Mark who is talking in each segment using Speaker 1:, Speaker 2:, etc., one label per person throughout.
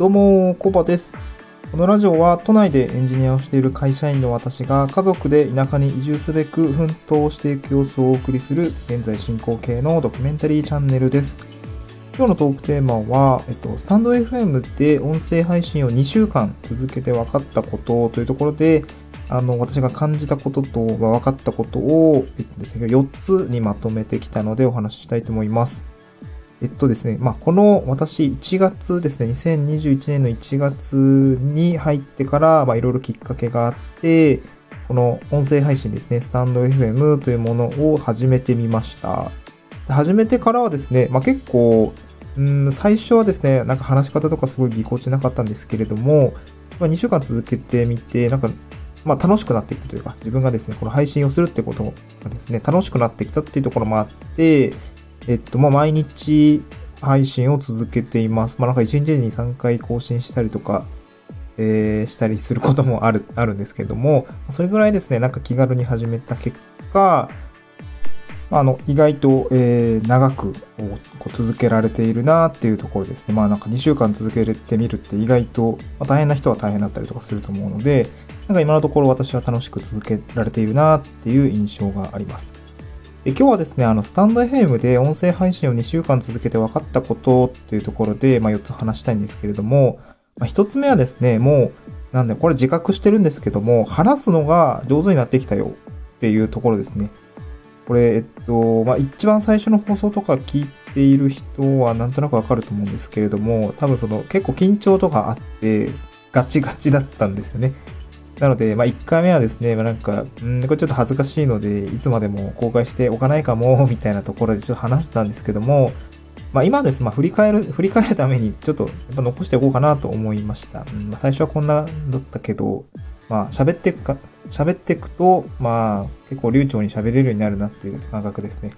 Speaker 1: どうも、コバです。このラジオは都内でエンジニアをしている会社員の私が家族で田舎に移住すべく奮闘していく様子をお送りする現在進行形のドキュメンタリーチャンネルです。今日のトークテーマは、えっと、スタンド FM で音声配信を2週間続けて分かったことというところで、あの、私が感じたことと分かったことを、えっとですね、4つにまとめてきたのでお話ししたいと思います。えっとですね、まあ、この私1月ですね、2021年の1月に入ってから、ま、いろいろきっかけがあって、この音声配信ですね、スタンド FM というものを始めてみました。始めてからはですね、まあ、結構、うん、最初はですね、なんか話し方とかすごいぎこちなかったんですけれども、まあ、2週間続けてみて、なんか、まあ、楽しくなってきたというか、自分がですね、この配信をするってことがですね、楽しくなってきたっていうところもあって、えっと、まあ、毎日配信を続けています。まあ、なんか1日に3回更新したりとか、えー、したりすることもある、あるんですけども、それぐらいですね、なんか気軽に始めた結果、まあ、あの、意外と、えー、長くこう続けられているなっていうところですね。まあなんか2週間続けてみるって意外と、まあ、大変な人は大変だったりとかすると思うので、なんか今のところ私は楽しく続けられているなっていう印象があります。で今日はですね、あの、スタンド FM で音声配信を2週間続けて分かったことっていうところで、まあ4つ話したいんですけれども、まあ1つ目はですね、もう、なんで、これ自覚してるんですけども、話すのが上手になってきたよっていうところですね。これ、えっと、まあ、一番最初の放送とか聞いている人はなんとなくわかると思うんですけれども、多分その結構緊張とかあって、ガチガチだったんですよね。なので、まあ、1回目はですね、まあ、なんか、うん、これちょっと恥ずかしいので、いつまでも公開しておかないかも、みたいなところでちょっと話したんですけども、まあ、今です、まあ、振り返る、振り返るためにちょっとやっぱ残しておこうかなと思いました。うんまあ、最初はこんなだったけど、まあ、喋っていくか、喋っていくと、まあ、結構流暢に喋れるようになるなっていう感覚ですね。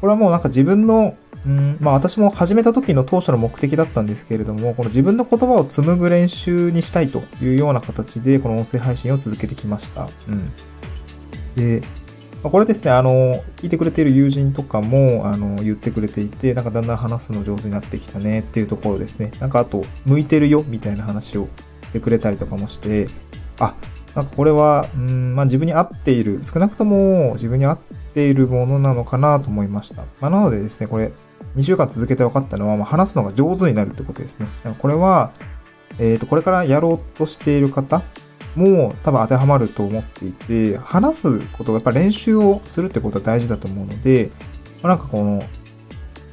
Speaker 1: これはもうなんか自分の、うん、まあ私も始めた時の当初の目的だったんですけれども、この自分の言葉を紡ぐ練習にしたいというような形で、この音声配信を続けてきました。うん。で、まあこれですね、あの、聞いてくれている友人とかも、あの、言ってくれていて、なんかだんだん話すの上手になってきたねっていうところですね。なんかあと、向いてるよみたいな話をしてくれたりとかもして、あ、なんかこれは、うん、まあ自分に合っている、少なくとも自分に合っているものなのかなと思いました。まあなのでですね、これ、2週間続けて分かったのは、まあ、話すのが上手になるってことですね。これは、えっ、と、これからやろうとしている方も多分当てはまると思っていて、話すことがやっぱ練習をするってことは大事だと思うので、まあ、なんかこの、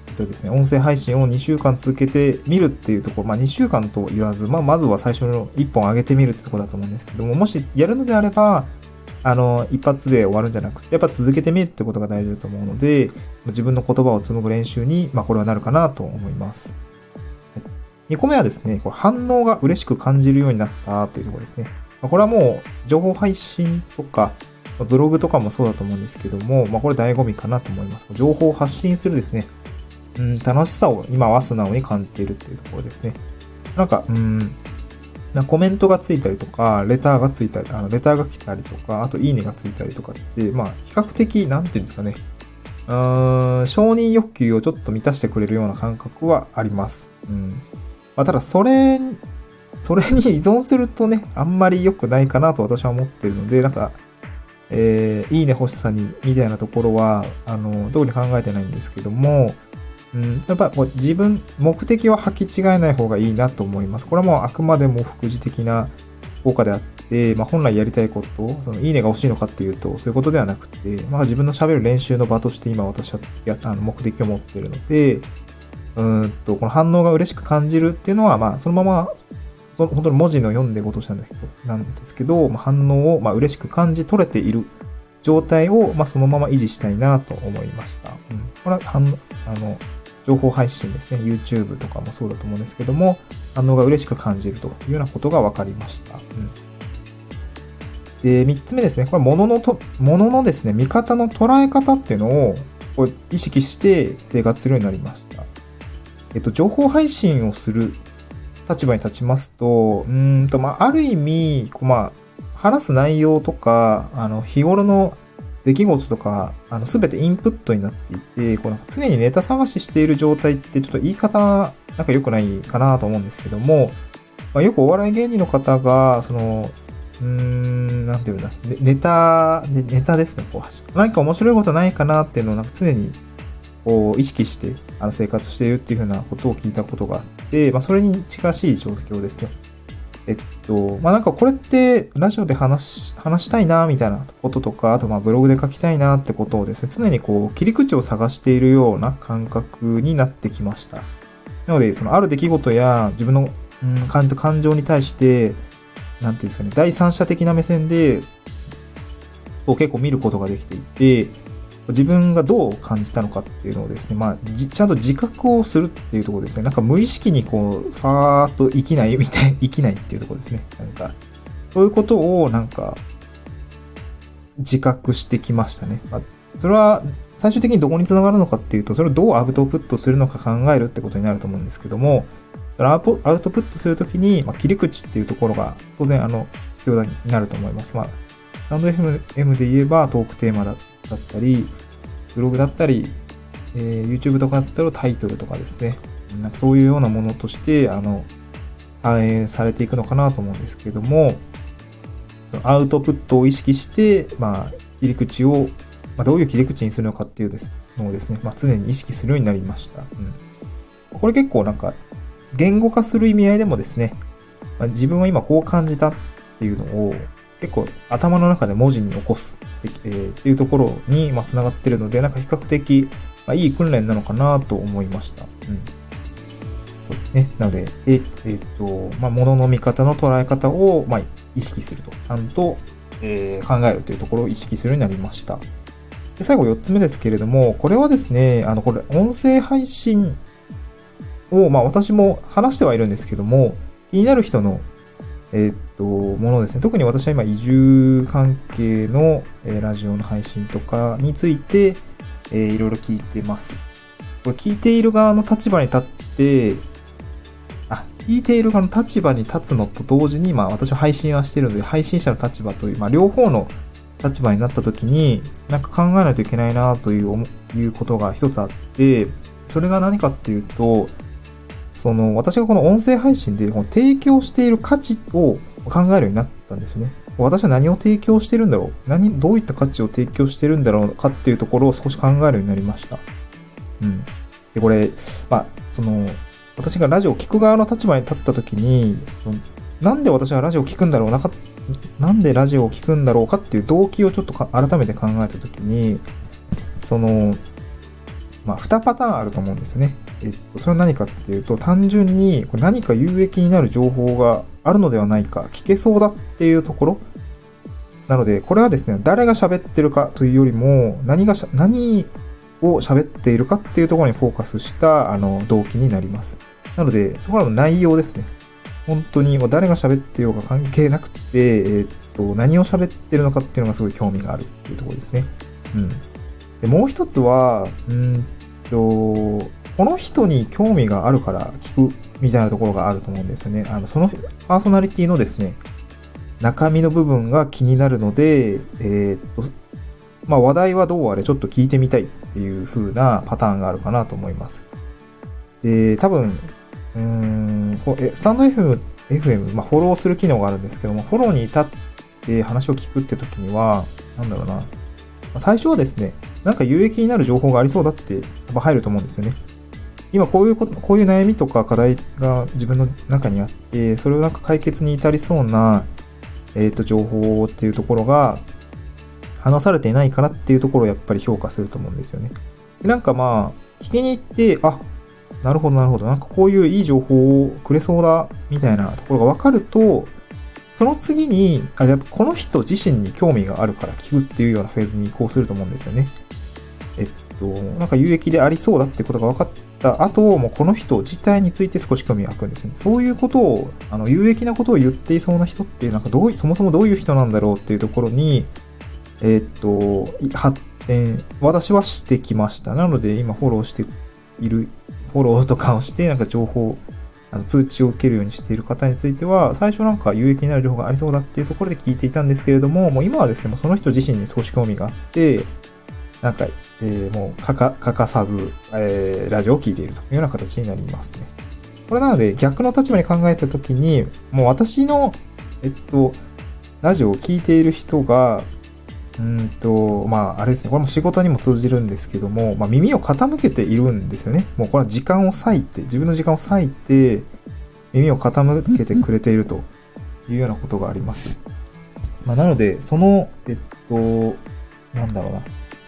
Speaker 1: えっとですね、音声配信を2週間続けてみるっていうところ、まあ2週間と言わず、まあまずは最初の1本上げてみるってところだと思うんですけども、もしやるのであれば、あの、一発で終わるんじゃなくて、やっぱ続けてみるってことが大事だと思うので、自分の言葉を紡ぐ練習に、まあこれはなるかなと思います。2個目はですね、これ反応が嬉しく感じるようになったというところですね。これはもう、情報配信とか、ブログとかもそうだと思うんですけども、まあこれ醍醐味かなと思います。情報を発信するですね、うん、楽しさを今は素直に感じているっていうところですね。なんか、うん、なコメントがついたりとか、レターがついたり、あの、レターが来たりとか、あといいねがついたりとかって、まあ、比較的、なんていうんですかね。うーん、承認欲求をちょっと満たしてくれるような感覚はあります。うん。まあ、ただ、それ、それに 依存するとね、あんまり良くないかなと私は思ってるので、なんか、えー、いいね欲しさに、みたいなところは、あの、特に考えてないんですけども、うん、やっぱこう自分、目的は履き違えない方がいいなと思います。これはもうあくまでも副次的な効果であって、まあ、本来やりたいこと、そのいいねが欲しいのかっていうと、そういうことではなくて、まあ、自分の喋る練習の場として今私はやあの目的を持っているので、うんと、この反応が嬉しく感じるっていうのは、まあ、そのまま、そ本当に文字の読んでごとしたんですけど、なんですけど、まあ、反応を、まあ、嬉しく感じ取れている状態を、まあ、そのまま維持したいなと思いました。うん。これは、あの、情報配信ですね。YouTube とかもそうだと思うんですけども、反応が嬉しく感じるというようなことが分かりました。うん、で、3つ目ですね。これ、もののと、もののですね、見方の捉え方っていうのをこう意識して生活するようになりました。えっと、情報配信をする立場に立ちますと、うんと、まあ、ある意味、こうまあ、話す内容とか、あの、日頃の出来事とか、あの、すべてインプットになっていて、こうなんか常にネタ探ししている状態ってちょっと言い方、なんか良くないかなと思うんですけども、まあ、よくお笑い芸人の方が、その、うーん、なんていうんだ、ネタ、ネタですね、こう、何か面白いことないかなっていうのをなんか常に、こう、意識して、あの、生活しているっていうふうなことを聞いたことがあって、まあ、それに近しい状況ですね。えっと、まあ、なんかこれってラジオで話し、話したいな、みたいなこととか、あとまブログで書きたいなってことをですね、常にこう切り口を探しているような感覚になってきました。なので、そのある出来事や自分の、うん、感じた感情に対して、なんていうんですかね、第三者的な目線で、を結構見ることができていて、自分がどう感じたのかっていうのをですね、まあ、ちゃんと自覚をするっていうところですね。なんか無意識にこう、さーっと生きないみたい、生きないっていうところですね。なんか、そういうことをなんか、自覚してきましたね。まあ、それは最終的にどこにつながるのかっていうと、それをどうアウトプットするのか考えるってことになると思うんですけども、アウトプットするときに、まあ、切り口っていうところが当然あの必要になると思います。まあ、スタンド FM で言えばトークテーマだったり、ブログだったり、えー、YouTube とかだったらタイトルとかですね。なんかそういうようなものとして、あの、反映されていくのかなと思うんですけども、そのアウトプットを意識して、まあ、切り口を、まあ、どういう切り口にするのかっていうですのをですね、まあ、常に意識するようになりました。うん。これ結構なんか、言語化する意味合いでもですね、まあ、自分は今こう感じたっていうのを、結構頭の中で文字に起こすって,、えー、っていうところに、まあ、繋がってるので、なんか比較的、まあ、いい訓練なのかなと思いました。うん。そうですね。なので、えっ、と、まあ、物の見方の捉え方を、まあ、意識すると。ちゃんと、えー、考えるというところを意識するようになりました。で、最後4つ目ですけれども、これはですね、あの、これ、音声配信を、まあ、私も話してはいるんですけども、気になる人のえー、っと、ものですね。特に私は今移住関係の、えー、ラジオの配信とかについて、えー、いろいろ聞いてます。これ聞いている側の立場に立って、あ、聞いている側の立場に立つのと同時に、まあ私は配信はしてるので、配信者の立場という、まあ両方の立場になった時に、なんか考えないといけないなという、いうことが一つあって、それが何かっていうと、その、私がこの音声配信でこの提供している価値を考えるようになったんですよね。私は何を提供してるんだろう？何、どういった価値を提供してるんだろうかっていうところを少し考えるようになりました。うん。で、これ、まあ、その、私がラジオを聞く側の立場に立った時に、なんで私はラジオを聞くんだろうなか、なんでラジオを聞くんだろうかっていう動機をちょっと改めて考えた時に、その、まあ、2パターンあると思うんですよね。えっと、それは何かっていうと、単純に何か有益になる情報があるのではないか、聞けそうだっていうところ。なので、これはですね、誰が喋ってるかというよりも、何がしゃ何を喋っているかっていうところにフォーカスした、あの、動機になります。なので、そこらの内容ですね。本当にもう誰が喋ってようが関係なくて、えー、っと、何を喋ってるのかっていうのがすごい興味があるっていうところですね。うん。で、もう一つは、うんと、この人に興味があるから聞くみたいなところがあると思うんですよね。あの、そのパーソナリティのですね、中身の部分が気になるので、えー、っと、まあ話題はどうあれちょっと聞いてみたいっていう風なパターンがあるかなと思います。で、多分、うーん、スタンド FM、FM、まあフォローする機能があるんですけども、フォローに至って話を聞くって時には、なんだろうな、最初はですね、なんか有益になる情報がありそうだってやっぱ入ると思うんですよね。今こういうこと、こういう悩みとか課題が自分の中にあって、それをなんか解決に至りそうな、えっ、ー、と、情報っていうところが話されていないかなっていうところをやっぱり評価すると思うんですよね。なんかまあ、聞きに行って、あ、なるほどなるほど、なんかこういういい情報をくれそうだ、みたいなところがわかると、その次に、あ、やっぱこの人自身に興味があるから聞くっていうようなフェーズに移行すると思うんですよね。えっと、なんか有益でありそうだってことが分かった後、もうこの人自体について少し興味が湧くんですよね。そういうことを、あの、有益なことを言っていそうな人って、なんかどう、そもそもどういう人なんだろうっていうところに、えっと、発展、私はしてきました。なので、今フォローしている、フォローとかをして、なんか情報、あの通知を受けるようにしている方については、最初なんか有益になる情報がありそうだっていうところで聞いていたんですけれども、もう今はですね、もうその人自身に少し興味があって、なんか、えー、もう欠か、欠かさず、えー、ラジオを聞いているというような形になりますね。これなので逆の立場に考えたときに、もう私の、えっと、ラジオを聴いている人が、うんと、まあ、あれですね。これも仕事にも通じるんですけども、まあ、耳を傾けているんですよね。もうこれは時間を割いて、自分の時間を割いて、耳を傾けてくれているというようなことがあります。まあ、なので、その、えっと、なんだろうな。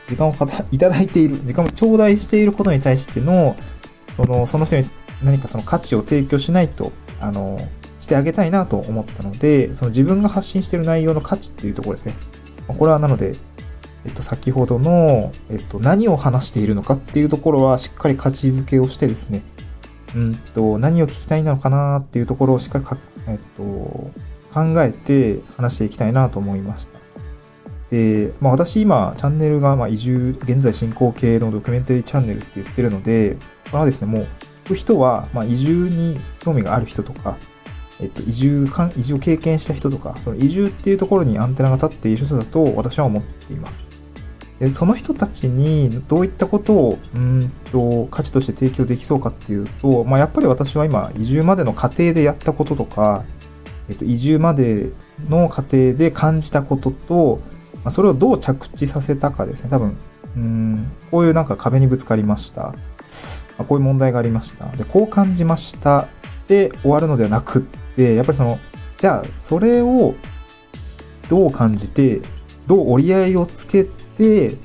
Speaker 1: 時間をかたいただいている、時間を頂戴していることに対しての、その、その人に何かその価値を提供しないと、あの、してあげたいなと思ったので、その自分が発信している内容の価値っていうところですね。これはなので、えっと、先ほどの、えっと、何を話しているのかっていうところはしっかり価値づけをしてですね、うんと、何を聞きたいのかなっていうところをしっかりか、えっと、考えて話していきたいなと思いました。で、まあ私今、チャンネルが、まあ移住、現在進行形のドキュメンタリーチャンネルって言ってるので、これはですね、もう、聞く人は、まあ移住に興味がある人とか、えっと、移住か、移住を経験した人とか、その移住っていうところにアンテナが立っている人だと私は思っています。で、その人たちにどういったことを、うんと、価値として提供できそうかっていうと、まあ、やっぱり私は今、移住までの過程でやったこととか、えっと、移住までの過程で感じたことと、ま、それをどう着地させたかですね。多分、うん、こういうなんか壁にぶつかりました。ま、こういう問題がありました。で、こう感じましたで終わるのではなくっで、やっぱりその、じゃあ、それをどう感じて、どう折り合いをつけて、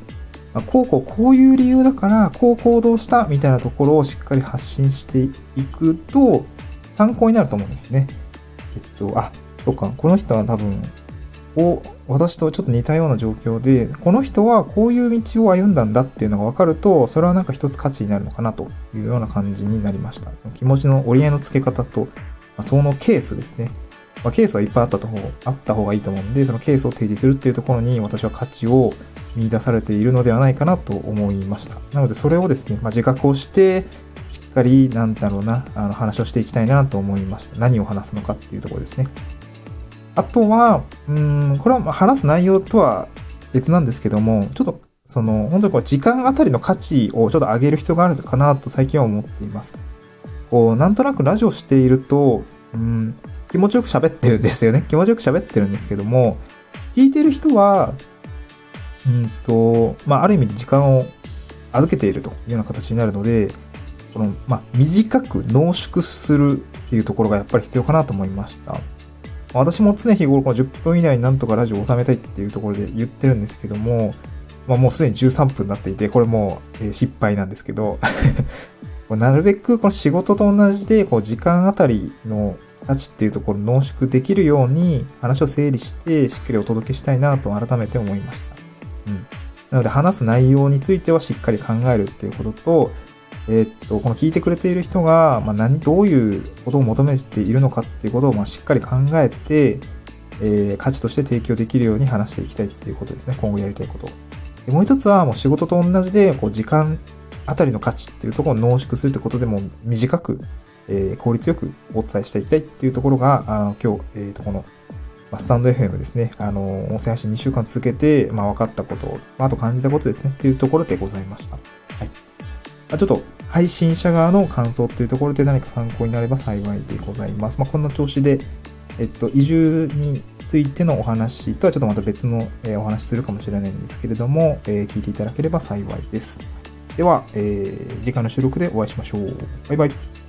Speaker 1: ま、こうこうこういう理由だから、こう行動したみたいなところをしっかり発信していくと、参考になると思うんですね。えっと、あ、そうか、この人は多分、こう、私とちょっと似たような状況で、この人はこういう道を歩んだんだっていうのが分かると、それはなんか一つ価値になるのかなというような感じになりました。気持ちの折り合いのつけ方と、そのケースですね。まあ、ケースはいっぱいあったと方、あった方がいいと思うんで、そのケースを提示するっていうところに私は価値を見出されているのではないかなと思いました。なのでそれをですね、まあ、自覚をして、しっかり、なんだろうな、あの話をしていきたいなと思いました。何を話すのかっていうところですね。あとは、うん、これは話す内容とは別なんですけども、ちょっとその、本当にこう時間あたりの価値をちょっと上げる必要があるかなと最近は思っています。こう、なんとなくラジオしていると、うん、気持ちよく喋ってるんですよね。気持ちよく喋ってるんですけども、聞いてる人は、うんと、まあ、ある意味で時間を預けているというような形になるので、この、まあ、短く濃縮するっていうところがやっぱり必要かなと思いました。私も常日頃この10分以内になんとかラジオを収めたいっていうところで言ってるんですけども、まあ、もうすでに13分になっていて、これもう失敗なんですけど なるべくこの仕事と同じで、こう時間あたりの価値っていうところ濃縮できるように話を整理してしっかりお届けしたいなと改めて思いました。うん。なので話す内容についてはしっかり考えるっていうことと、えー、っと、この聞いてくれている人が、まあ、何、どういうことを求めているのかっていうことを、まあ、しっかり考えて、えー、価値として提供できるように話していきたいっていうことですね。今後やりたいこと。でもう一つは、もう仕事と同じで、こう、時間あたりの価値っていうところを濃縮するってことでも短く、えー、効率よくお伝えしていきたいっていうところが、あの、今日、えっ、と、この、ま、スタンド FM ですね、あの、音声配信2週間続けて、まあ、分かったこと、まあ、あと感じたことですね、っていうところでございました。ま、ちょっと、配信者側の感想っていうところで何か参考になれば幸いでございます。まあ、こんな調子で、えっと、移住についてのお話とはちょっとまた別の、え、お話するかもしれないんですけれども、えー、聞いていただければ幸いです。では、えー、次回の収録でお会いしましょう。バイバイ。